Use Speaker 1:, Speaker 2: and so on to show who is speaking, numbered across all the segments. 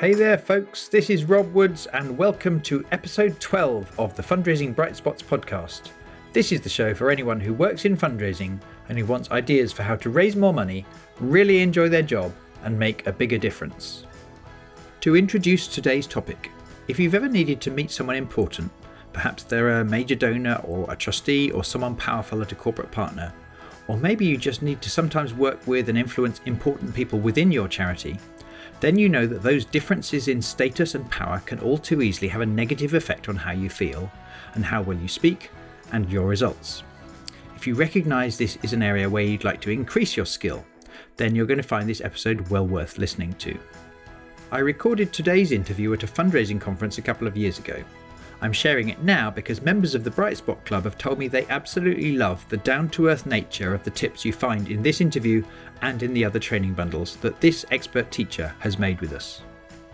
Speaker 1: Hey there, folks. This is Rob Woods, and welcome to episode 12 of the Fundraising Bright Spots podcast. This is the show for anyone who works in fundraising and who wants ideas for how to raise more money, really enjoy their job, and make a bigger difference. To introduce today's topic, if you've ever needed to meet someone important, perhaps they're a major donor or a trustee or someone powerful at a corporate partner, or maybe you just need to sometimes work with and influence important people within your charity, then you know that those differences in status and power can all too easily have a negative effect on how you feel, and how well you speak, and your results. If you recognise this is an area where you'd like to increase your skill, then you're going to find this episode well worth listening to. I recorded today's interview at a fundraising conference a couple of years ago. I'm sharing it now because members of the Bright Spot Club have told me they absolutely love the down to earth nature of the tips you find in this interview and in the other training bundles that this expert teacher has made with us.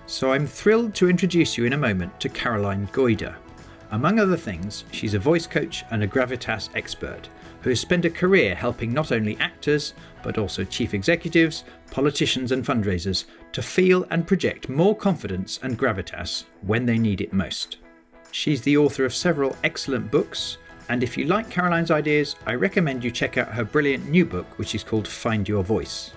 Speaker 1: So I'm thrilled to introduce you in a moment to Caroline Goyder. Among other things, she's a voice coach and a gravitas expert who has spent a career helping not only actors, but also chief executives, politicians, and fundraisers to feel and project more confidence and gravitas when they need it most. She's the author of several excellent books, and if you like Caroline's ideas, I recommend you check out her brilliant new book, which is called Find Your Voice.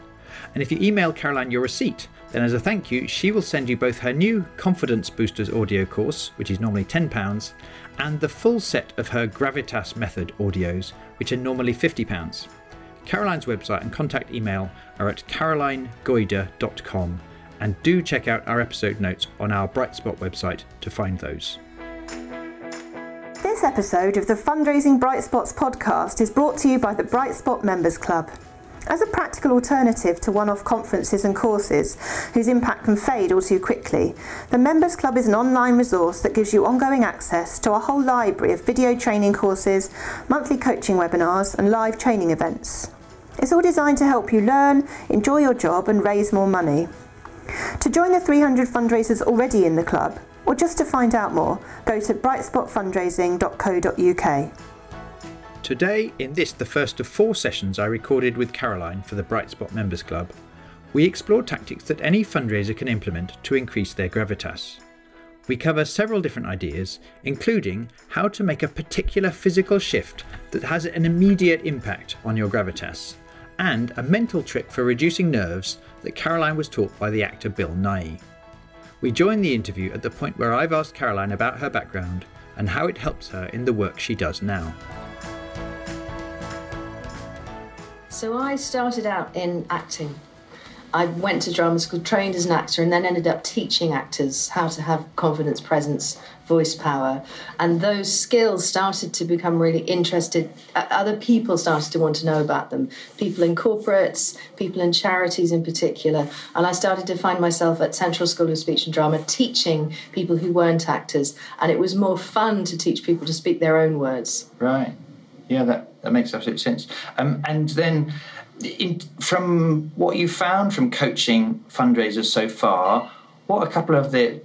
Speaker 1: And if you email Caroline your receipt, then as a thank you, she will send you both her new Confidence Boosters audio course, which is normally £10, and the full set of her Gravitas Method audios, which are normally £50. Caroline's website and contact email are at carolinegoyder.com, and do check out our episode notes on our Brightspot website to find those.
Speaker 2: This episode of the Fundraising Bright Spots podcast is brought to you by the Bright Spot Members Club. As a practical alternative to one off conferences and courses whose impact can fade all too quickly, the Members Club is an online resource that gives you ongoing access to a whole library of video training courses, monthly coaching webinars, and live training events. It's all designed to help you learn, enjoy your job, and raise more money. To join the 300 fundraisers already in the club, or just to find out more, go to brightspotfundraising.co.uk.
Speaker 1: Today, in this, the first of four sessions I recorded with Caroline for the Brightspot Members Club, we explore tactics that any fundraiser can implement to increase their gravitas. We cover several different ideas, including how to make a particular physical shift that has an immediate impact on your gravitas, and a mental trick for reducing nerves that Caroline was taught by the actor Bill Nighy. We join the interview at the point where I've asked Caroline about her background and how it helps her in the work she does now.
Speaker 3: So I started out in acting. I went to drama school, trained as an actor, and then ended up teaching actors how to have confidence, presence, voice power. And those skills started to become really interested. Other people started to want to know about them. People in corporates, people in charities in particular. And I started to find myself at Central School of Speech and Drama teaching people who weren't actors. And it was more fun to teach people to speak their own words.
Speaker 4: Right. Yeah, that, that makes absolute sense. Um, and then, in, from what you found from coaching fundraisers so far, what are a couple of the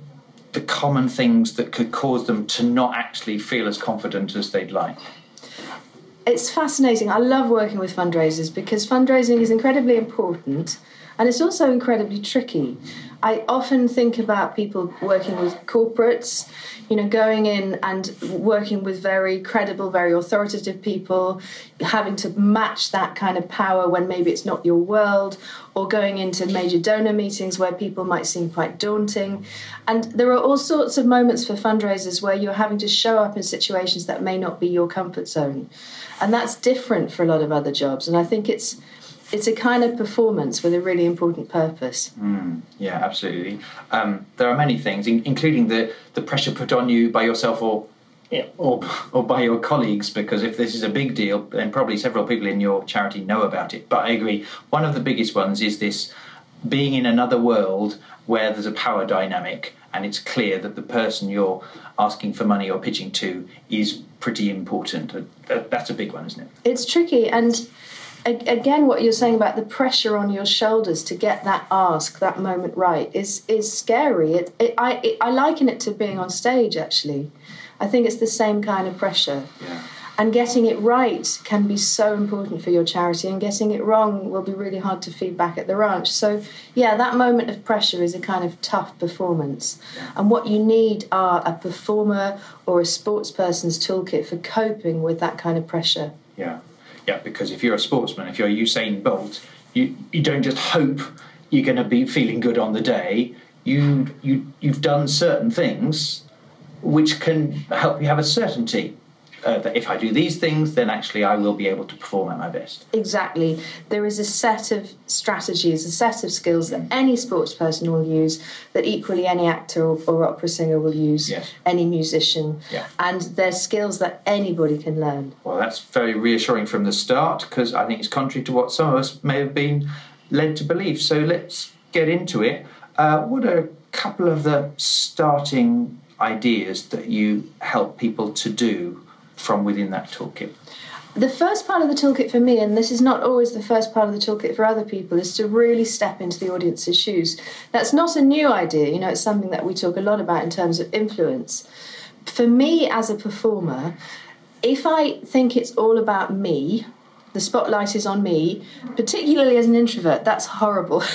Speaker 4: the common things that could cause them to not actually feel as confident as they'd like?
Speaker 3: It's fascinating. I love working with fundraisers because fundraising is incredibly important and it's also incredibly tricky. I often think about people working with corporates, you know, going in and working with very credible, very authoritative people, having to match that kind of power when maybe it's not your world, or going into major donor meetings where people might seem quite daunting. And there are all sorts of moments for fundraisers where you're having to show up in situations that may not be your comfort zone. And that's different for a lot of other jobs. And I think it's it's a kind of performance with a really important purpose.
Speaker 4: Mm, yeah, absolutely. Um, there are many things, in, including the, the pressure put on you by yourself or, or or by your colleagues, because if this is a big deal, then probably several people in your charity know about it. But I agree, one of the biggest ones is this being in another world where there's a power dynamic and it's clear that the person you're asking for money or pitching to is pretty important. That's a big one, isn't it?
Speaker 3: It's tricky and again what you're saying about the pressure on your shoulders to get that ask that moment right is is scary it, it I it, I liken it to being on stage actually I think it's the same kind of pressure
Speaker 4: yeah.
Speaker 3: And getting it right can be so important for your charity, and getting it wrong will be really hard to feed back at the ranch. So, yeah, that moment of pressure is a kind of tough performance. yeah. And what you need are a performer or a sports person's toolkit for coping with that kind of pressure.
Speaker 1: Yeah, yeah. Because if you're a sportsman, if you're Usain Bolt, you you don't just hope you're going to be feeling good on the day. You you you've done certain things which can help you have a certainty uh, that if I do these things, then actually I will be able to perform at my best.
Speaker 3: Exactly. There is a set of strategies, a set of skills that any sports person will use, that equally any actor or, or opera singer will use,
Speaker 1: Yes.
Speaker 3: any musician.
Speaker 1: Yeah.
Speaker 3: And they're skills that anybody can learn.
Speaker 1: Well, that's very reassuring from the start because I think it's contrary to what some of us may have been led to believe. So let's get into it. Uh, what are a couple of the starting ideas that you help people to do from within that toolkit?
Speaker 3: The first part of the toolkit for me, and this is not always the first part of the toolkit for other people, is to really step into the audience's shoes. That's not a new idea, you know, it's something that we talk a lot about in terms of influence. For me as a performer, if I think it's all about me, the spotlight is on me, particularly as an introvert, that's horrible.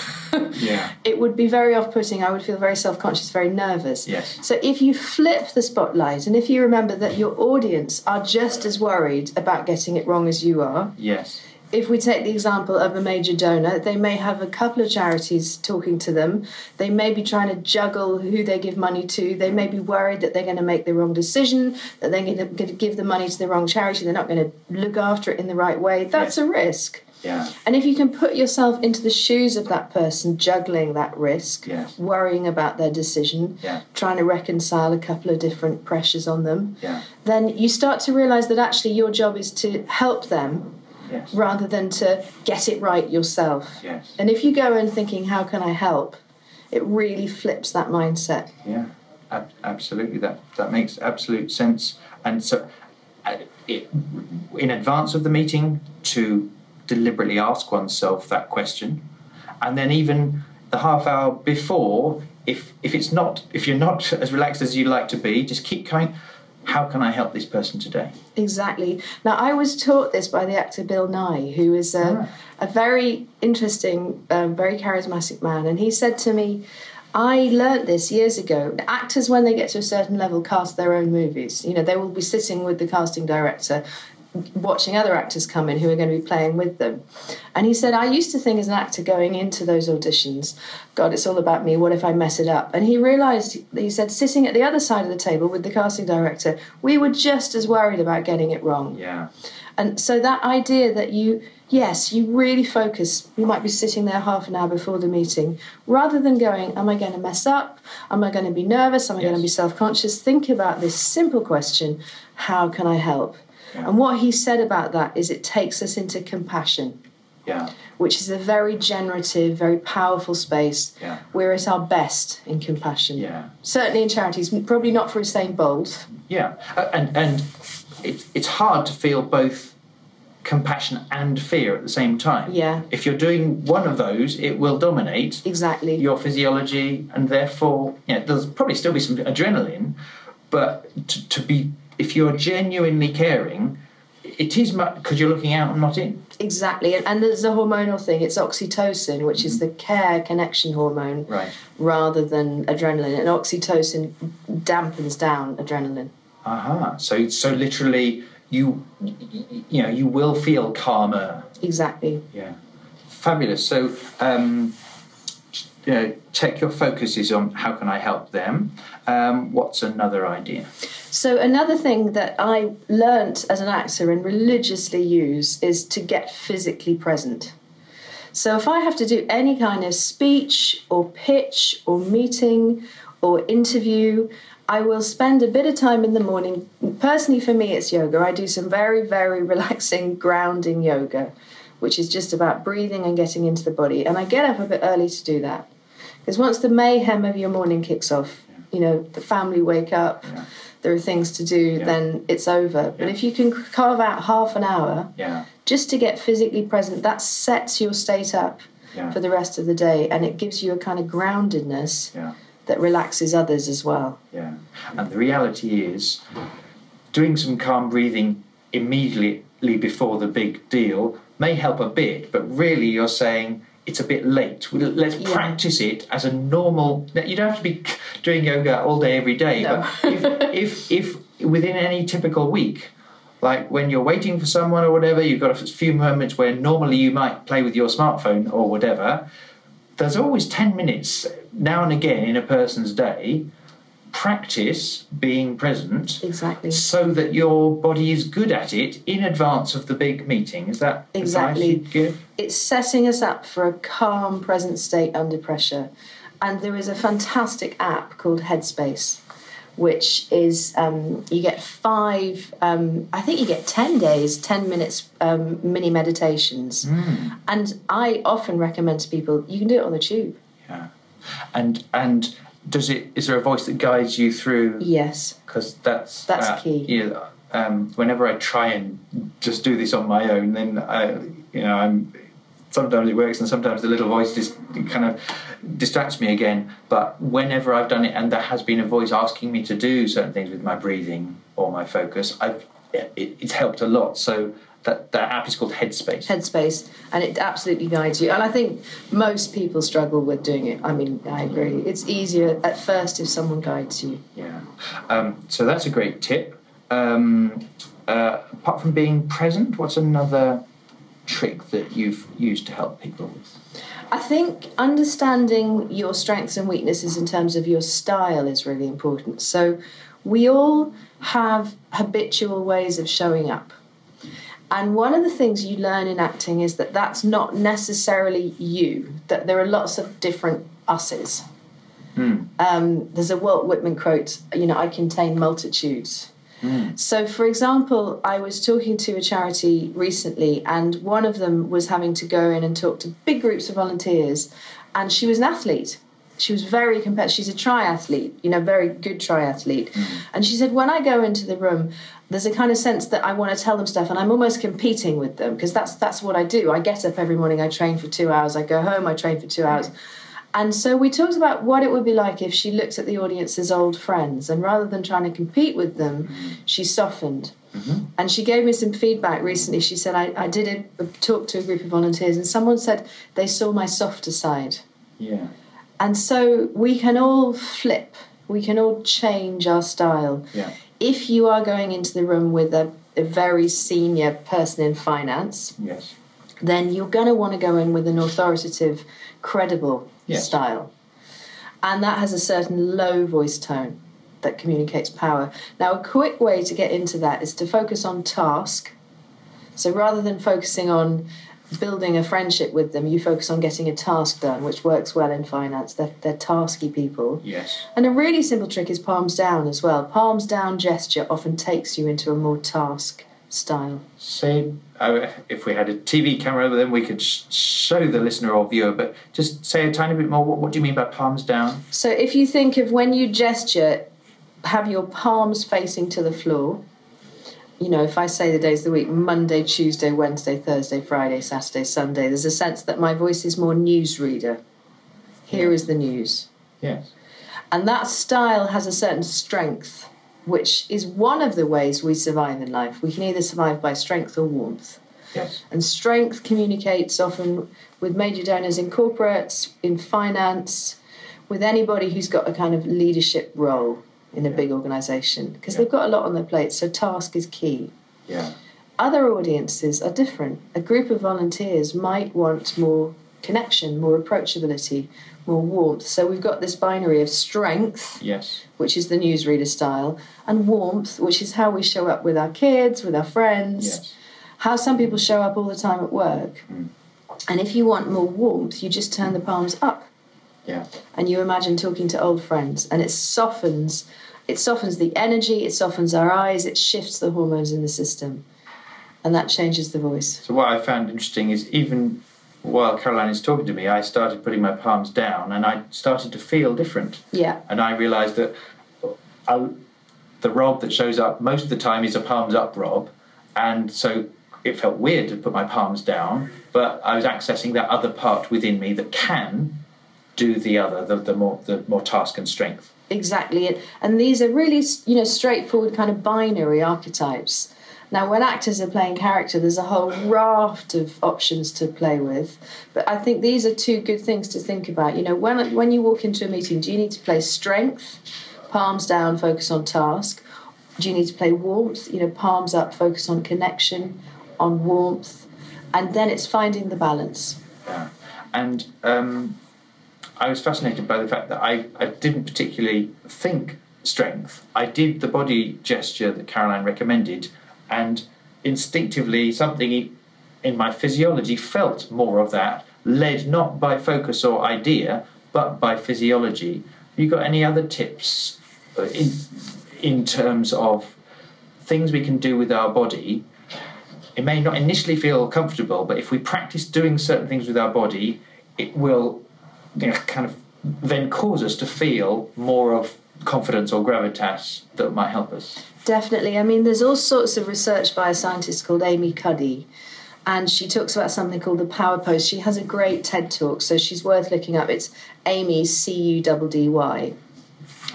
Speaker 1: Yeah.
Speaker 3: it would be very off putting. I would feel very self conscious, very nervous.
Speaker 1: Yes.
Speaker 3: So if you flip the spotlight and if you remember that your audience are just as worried about getting it wrong as you are,
Speaker 1: Yes.
Speaker 3: If we take the example of a major donor, they may have a couple of charities talking to them. They may be trying to juggle who they give money to. They may be worried that they're going to make the wrong decision, that they're going to give the money to the wrong charity, they're not going to look after it in the right way. That's
Speaker 1: Yes.
Speaker 3: a risk.
Speaker 1: Yeah.
Speaker 3: And if you can put yourself into the shoes of that person juggling that risk,
Speaker 1: Yes.
Speaker 3: worrying about their decision,
Speaker 1: Yeah.
Speaker 3: trying to reconcile a couple of different pressures on them,
Speaker 1: Yeah.
Speaker 3: then you start to realize that actually your job is to help them
Speaker 1: Yes.
Speaker 3: rather than to get it right yourself.
Speaker 1: Yes.
Speaker 3: And if you go in thinking, how can I help? It really flips that mindset.
Speaker 1: Yeah, ab- absolutely. That that makes absolute sense. And so, uh, it, in advance of the meeting, to deliberately ask oneself that question, and then even the half hour before, if if it's not if you're not as relaxed as you like to be, just keep coming. How can I help this person today?
Speaker 3: Exactly. Now, I was taught this by the actor Bill Nighy, who is a, a very interesting, um, very charismatic man. And he said to me, I learnt this years ago. Actors, when they get to a certain level, cast their own movies. You know, they will be sitting with the casting director, watching other actors come in who are going to be playing with them. And he said, I used to think as an actor going into those auditions, God, it's all about me. What if I mess it up? And he realised, he said, sitting at the other side of the table with the casting director, we were just as worried about getting it wrong.
Speaker 1: Yeah,
Speaker 3: And so that idea that you, yes, you really focus, you might be sitting there half an hour before the meeting, rather than going, Am I going to mess up? Am I going to be nervous? Am I going to be self conscious? Think about this simple question How can I help? And what he said about that is it takes us into compassion,
Speaker 1: yeah,
Speaker 3: which is a very generative, very powerful space.
Speaker 1: Yeah.
Speaker 3: We're at our best in compassion.
Speaker 1: yeah.
Speaker 3: Certainly in charities, probably not for Usain Bolt.
Speaker 1: Yeah, Uh, and and it, it's hard to feel both compassion and fear at the same time.
Speaker 3: Yeah.
Speaker 1: If you're doing one of those, it will dominate
Speaker 3: Exactly.
Speaker 1: your physiology, and therefore, yeah, there's probably still be some adrenaline, but to, to be if you're genuinely caring, it is because you're looking out and not in.
Speaker 3: Exactly, and, and there's a hormonal thing. It's oxytocin, which is the care connection hormone,
Speaker 1: Right.
Speaker 3: rather than adrenaline. And oxytocin dampens down adrenaline.
Speaker 1: Aha. So so literally, you you know you will feel calmer
Speaker 3: Exactly.
Speaker 1: Yeah, fabulous. So, um, ch- uh, check your focuses on how can I help them. Um, what's another idea?
Speaker 3: So another thing that I learnt as an actor and religiously use is to get physically present. So if I have to do any kind of speech or pitch or meeting or interview, I will spend a bit of time in the morning. Personally, for me, it's yoga. I do some very, very relaxing, grounding yoga, which is just about breathing and getting into the body. And I get up a bit early to do that. Because once the mayhem of your morning kicks off, you know, the family wake up, there are things to do, then it's over. But if you can carve out half an hour
Speaker 1: Yeah,
Speaker 3: just to get physically present, that sets your state up
Speaker 1: Yeah.
Speaker 3: for the rest of the day and it gives you a kind of groundedness
Speaker 1: yeah,
Speaker 3: that relaxes others as well.
Speaker 1: yeah. And the reality is, doing some calm breathing immediately before the big deal may help a bit, but really you're saying it's a bit late. Let's
Speaker 3: Yeah.
Speaker 1: practice it as a normal. You don't have to be doing yoga all day every day,
Speaker 3: No.
Speaker 1: but if, if if within any typical week, like when you're waiting for someone or whatever, you've got a few moments where normally you might play with your smartphone or whatever. There's always ten minutes now and again in a person's day. Practice being present
Speaker 3: Exactly.
Speaker 1: so that your body is good at it in advance of the big meeting. Is that
Speaker 3: Exactly. It's setting us up for a calm present state under pressure. And there is a fantastic app called Headspace, which is um, you get five, um, I think you get 10 days, 10 minutes um, mini meditations. And I often recommend to people you can do it on the tube.
Speaker 1: Yeah. And and does it? Is there a voice that guides you through?
Speaker 3: Yes.
Speaker 1: Because that's
Speaker 3: That's
Speaker 1: uh,
Speaker 3: key.
Speaker 1: Yeah. Um, whenever I try and just do this on my own, then I, you know, I'm. Sometimes it works, and sometimes the little voice just kind of distracts me again. But whenever I've done it, and there has been a voice asking me to do certain things with my breathing or my focus, I've it, it's helped a lot. So that that app is called Headspace.
Speaker 3: Headspace, and it absolutely guides you. And I think most people struggle with doing it. I mean, I agree. It's easier at first if someone guides you.
Speaker 1: Yeah. Um, so that's a great tip. Um, uh, apart from being present, what's another trick that you've used to help people with?
Speaker 3: I think understanding your strengths and weaknesses in terms of your style is really important. So, we all have habitual ways of showing up. And one of the things you learn in acting is that that's not necessarily you, that there are lots of different us's. Hmm. Um, there's a Walt Whitman quote, you know, I contain multitudes. Hmm. So, for example, I was talking to a charity recently, and one of them was having to go in and talk to big groups of volunteers, and she was an athlete. She was very competitive. She's a triathlete, you know, very good triathlete. Hmm. And she said, when I go into the room, there's a kind of sense that I want to tell them stuff, and I'm almost competing with them because that's that's what I do. I get up every morning, I train for two hours, I go home, I train for two hours. And so we talked about what it would be like if she looked at the audience as old friends, and rather than trying to compete with them, mm-hmm. she softened. Mm-hmm. And she gave me some feedback recently. She said, I, I did a, a talk to a group of volunteers, and someone said they saw my softer side.
Speaker 1: Yeah.
Speaker 3: And so we can all flip, we can all change our style.
Speaker 1: Yeah.
Speaker 3: If you are going into the room with a, a very senior person in finance,
Speaker 1: Yes.
Speaker 3: then you're going to want to go in with an authoritative, credible
Speaker 1: Yes.
Speaker 3: style. And that has a certain low voice tone that communicates power. Now, a quick way to get into that is to focus on task. So rather than focusing on building a friendship with them, you focus on getting a task done, which works well in finance. They're, they're tasky people.
Speaker 1: Yes.
Speaker 3: And a really simple trick is palms down as well. Palms down gesture often takes you into a more task style.
Speaker 1: Say, uh, if we had a TV camera, then we could sh- show the listener or viewer, but just say a tiny bit more. What, what do you mean by palms down?
Speaker 3: So if you think of when you gesture, have your palms facing to the floor. You know, if I say the days of the week Monday, Tuesday, Wednesday, Thursday, Friday, Saturday, Sunday, there's a sense that my voice is more newsreader. Here is the news.
Speaker 1: Yes.
Speaker 3: And that style has a certain strength, which is one of the ways we survive in life. We can either survive by strength or warmth.
Speaker 1: Yes.
Speaker 3: And strength communicates often with major donors in corporates, in finance, with anybody who's got a kind of leadership role in a big organisation, because
Speaker 1: Yeah.
Speaker 3: they've got a lot on their plate. So task is key.
Speaker 1: Yeah.
Speaker 3: Other audiences are different. A group of volunteers might want more connection, more approachability, more warmth. So we've got this binary of strength,
Speaker 1: Yes.
Speaker 3: which is the newsreader style, and warmth, which is how we show up with our kids, with our friends
Speaker 1: Yes.
Speaker 3: how some people show up all the time at work. Mm. And if you want more warmth, you just turn the palms up
Speaker 1: Yeah.
Speaker 3: and you imagine talking to old friends and it softens it softens the energy, it softens our eyes, it shifts the hormones in the system. And that changes the voice.
Speaker 1: So what I found interesting is even while Caroline is talking to me, I started putting my palms down, and I started to feel different.
Speaker 3: Yeah.
Speaker 1: And I realised that uh, I, the Rob that shows up most of the time is a palms up Rob, and so it felt weird to put my palms down, but I was accessing that other part within me that can do the other, the, the more the more task and strength.
Speaker 3: Exactly. And- And these are really, you know, straightforward kind of binary archetypes. Now, when actors are playing character, there's a whole raft of options to play with. But I think these are two good things to think about. You know, when when you walk into a meeting, do you need to play strength, palms down, focus on task? Do you need to play warmth? You know, palms up, focus on connection, on warmth, and then it's finding the balance.
Speaker 1: Yeah. And um, I was fascinated by the fact that I, I didn't particularly think strength. I did the body gesture that Caroline recommended, and instinctively something in my physiology felt more of that, led not by focus or idea, but by physiology. You got any other tips uh, in, in terms of things we can do with our body? It may not initially feel comfortable, but if we practice doing certain things with our body, it will you know, kind of then cause us to feel more of confidence or gravitas that might help us.
Speaker 3: Definitely. I mean, there's all sorts of research by a scientist called Amy Cuddy, and she talks about something called the power pose. She has a great TED talk, so she's worth looking up. It's Amy C U D D Y.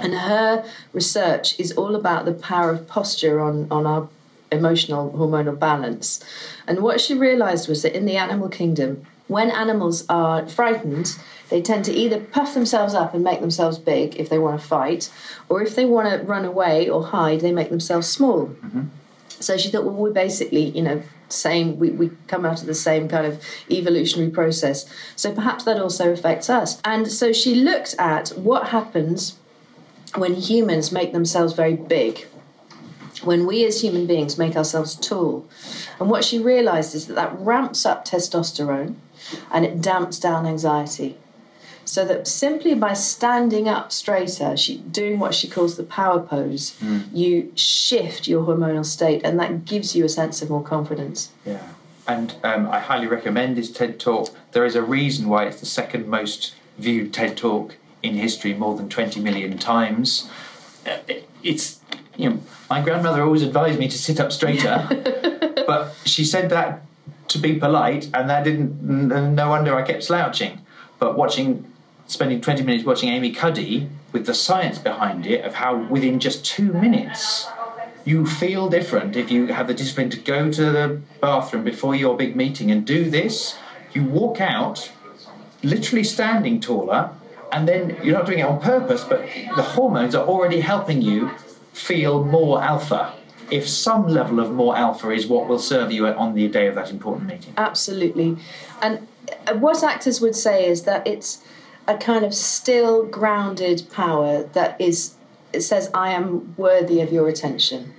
Speaker 3: And her research is all about the power of posture on, on our emotional hormonal balance. And what she realized was that in the animal kingdom, when animals are frightened, they tend to either puff themselves up and make themselves big if they want to fight, or if they want to run away or hide, they make themselves small. Mm-hmm. So she thought, well, we're basically, you know, same. We, we come out of the same kind of evolutionary process. So perhaps that also affects us. And so she looked at what happens when humans make themselves very big when we as human beings make ourselves tall. And what she realized is that that ramps up testosterone and it damps down anxiety. So that simply by standing up straighter, she, doing what she calls the power pose, mm. you shift your hormonal state, and that gives you a sense of more confidence.
Speaker 1: Yeah, and um, I highly recommend this TED talk. There is a reason why it's the second most viewed TED talk in history, more than 20 million times. Uh, it's you know, my grandmother always advised me to sit up straighter, but she said that to be polite, and that didn't. No wonder I kept slouching. But watching, spending 20 minutes watching Amy Cuddy with the science behind it of how within just two minutes you feel different if you have the discipline to go to the bathroom before your big meeting and do this. You walk out, literally standing taller, and then you're not doing it on purpose, but the hormones are already helping you feel more alpha if some level of more alpha is what will serve you on the day of that important meeting.
Speaker 3: Absolutely. And uh, what actors would say is that it's a kind of still grounded power that is it says I am worthy of your attention.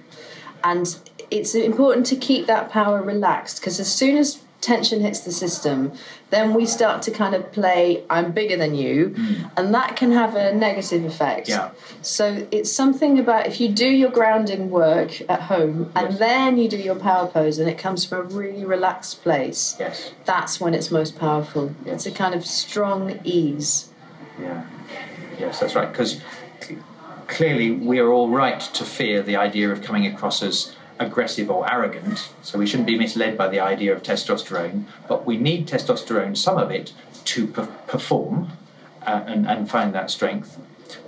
Speaker 3: And it's important to keep that power relaxed because as soon as tension hits the system, then we start to kind of play I'm bigger than you, mm. and that can have a negative effect.
Speaker 1: Yeah.
Speaker 3: So it's something about if you do your grounding work at home and then you do your power pose and it comes from a really relaxed place,
Speaker 1: yes.
Speaker 3: that's when it's most powerful.
Speaker 1: Yes.
Speaker 3: It's a kind of strong ease.
Speaker 1: Yeah. Yes, that's right. Because clearly we are all right to fear the idea of coming across as aggressive or arrogant, so we shouldn't be misled by the idea of testosterone, but we need testosterone, some of it, to pe- perform uh, and, and find that strength.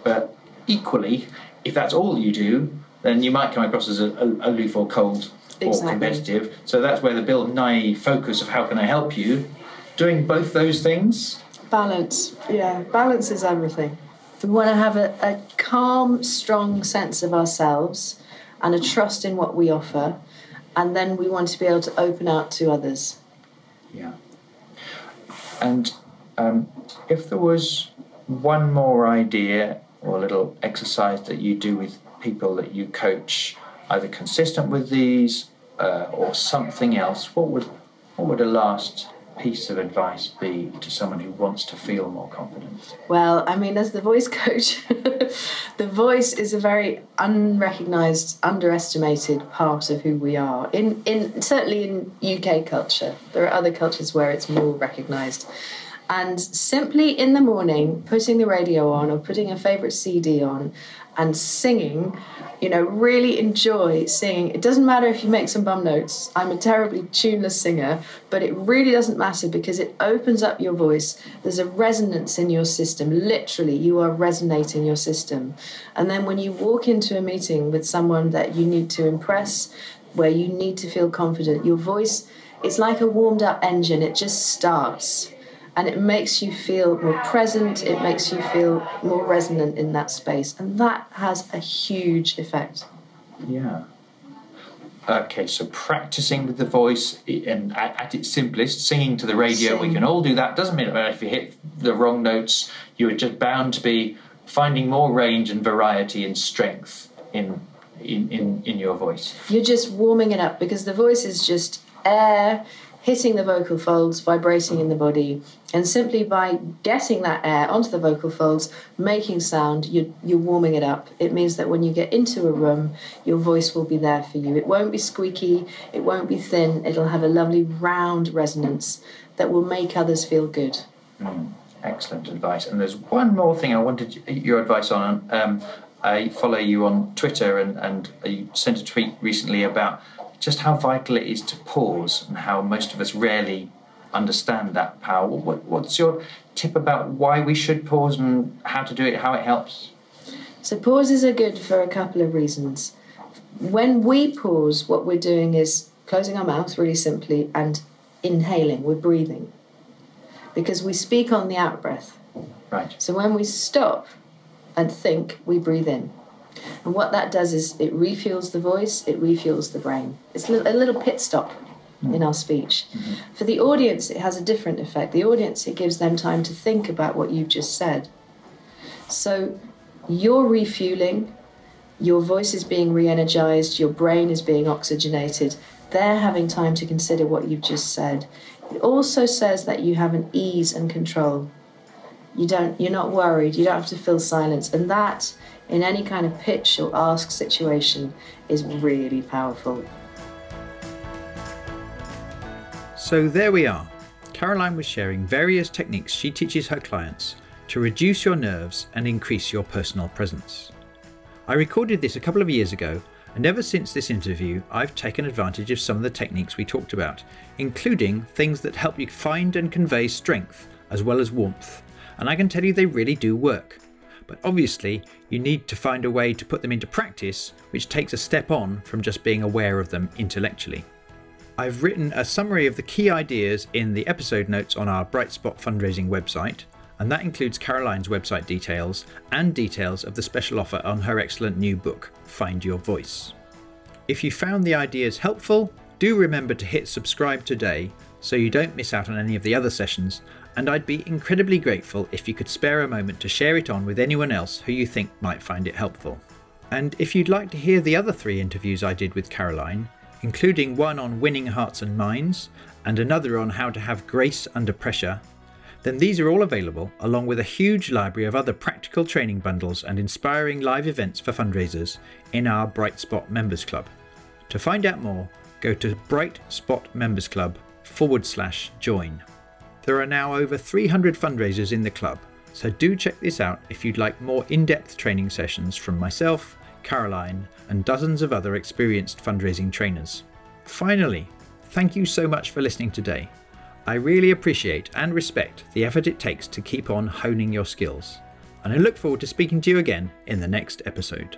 Speaker 1: But equally, if that's all you do, then you might come across as a, a, aloof or cold or exactly. competitive. So that's where the Bill Nighy focus of how can I help you, doing both those things.
Speaker 3: Balance, yeah, balance is everything. We want to have a, a calm, strong sense of ourselves and a trust in what we offer, and then we want to be able to open out to others.
Speaker 1: Yeah. And um, if there was one more idea or a little exercise that you do with people that you coach, either consistent with these uh, or something else, what would what would a last piece of advice be to someone who wants to feel more confident?
Speaker 3: Well, I mean, as the voice coach, the voice is a very unrecognized, underestimated part of who we are. In in certainly in UK culture, there are other cultures where it's more recognized. And simply in the morning, putting the radio on or putting a favorite CD on and singing you know, really enjoy singing. It doesn't matter if you make some bum notes. I'm a terribly tuneless singer, but it really doesn't matter because it opens up your voice. There's a resonance in your system. Literally, you are resonating your system. And then when you walk into a meeting with someone that you need to impress, where you need to feel confident. Your voice, it's like a warmed up engine, it just starts and it makes you feel more present, it makes you feel more resonant in that space, and that has a huge effect.
Speaker 5: Yeah. Okay, so practicing with the voice and at, its simplest, singing to the radio, Sing. we can all do that. Doesn't mean that if you hit the wrong notes, you are just bound to be finding more range and variety and strength in in, in, in your voice.
Speaker 3: You're just warming it up because the voice is just air hitting the vocal folds, vibrating in the body, and simply by getting that air onto the vocal folds, making sound, you're, you're warming it up. It means that when you get into a room, your voice will be there for you. It won't be squeaky, it won't be thin, it'll have a lovely round resonance that will make others feel good.
Speaker 5: Mm, excellent advice. And there's one more thing I wanted your advice on. Um, I follow you on Twitter, and, and you sent a tweet recently about just how vital it is to pause and how most of us rarely understand that power. What, what's your tip about why we should pause and how to do it, how it helps?
Speaker 3: So, pauses are good for a couple of reasons. When we pause, what we're doing is closing our mouth really simply and inhaling, we're breathing. Because we speak on the out breath.
Speaker 5: Right.
Speaker 3: So, when we stop and think, we breathe in. And what that does is it refuels the voice, it refuels the brain. It's a little pit stop in our speech. Mm-hmm. For the audience, it has a different effect. The audience, it gives them time to think about what you've just said. So you're refueling, your voice is being re energized, your brain is being oxygenated. They're having time to consider what you've just said. It also says that you have an ease and control. You don't, you're not worried, you don't have to feel silence. And that in any kind of pitch or ask situation is really powerful.
Speaker 1: So there we are. Caroline was sharing various techniques she teaches her clients to reduce your nerves and increase your personal presence. I recorded this a couple of years ago, and ever since this interview, I've taken advantage of some of the techniques we talked about, including things that help you find and convey strength as well as warmth. And I can tell you they really do work but obviously you need to find a way to put them into practice, which takes a step on from just being aware of them intellectually. I've written a summary of the key ideas in the episode notes on our Brightspot fundraising website, and that includes Caroline's website details and details of the special offer on her excellent new book, Find Your Voice. If you found the ideas helpful, do remember to hit subscribe today so you don't miss out on any of the other sessions and I'd be incredibly grateful if you could spare a moment to share it on with anyone else who you think might find it helpful. And if you'd like to hear the other three interviews I did with Caroline, including one on winning hearts and minds and another on how to have grace under pressure, then these are all available along with a huge library of other practical training bundles and inspiring live events for fundraisers in our Brightspot Members Club. To find out more, go to Brightspot Members Club forward slash join. There are now over 300 fundraisers in the club, so do check this out if you'd like more in depth training sessions from myself, Caroline, and dozens of other experienced fundraising trainers. Finally, thank you so much for listening today. I really appreciate and respect the effort it takes to keep on honing your skills, and I look forward to speaking to you again in the next episode.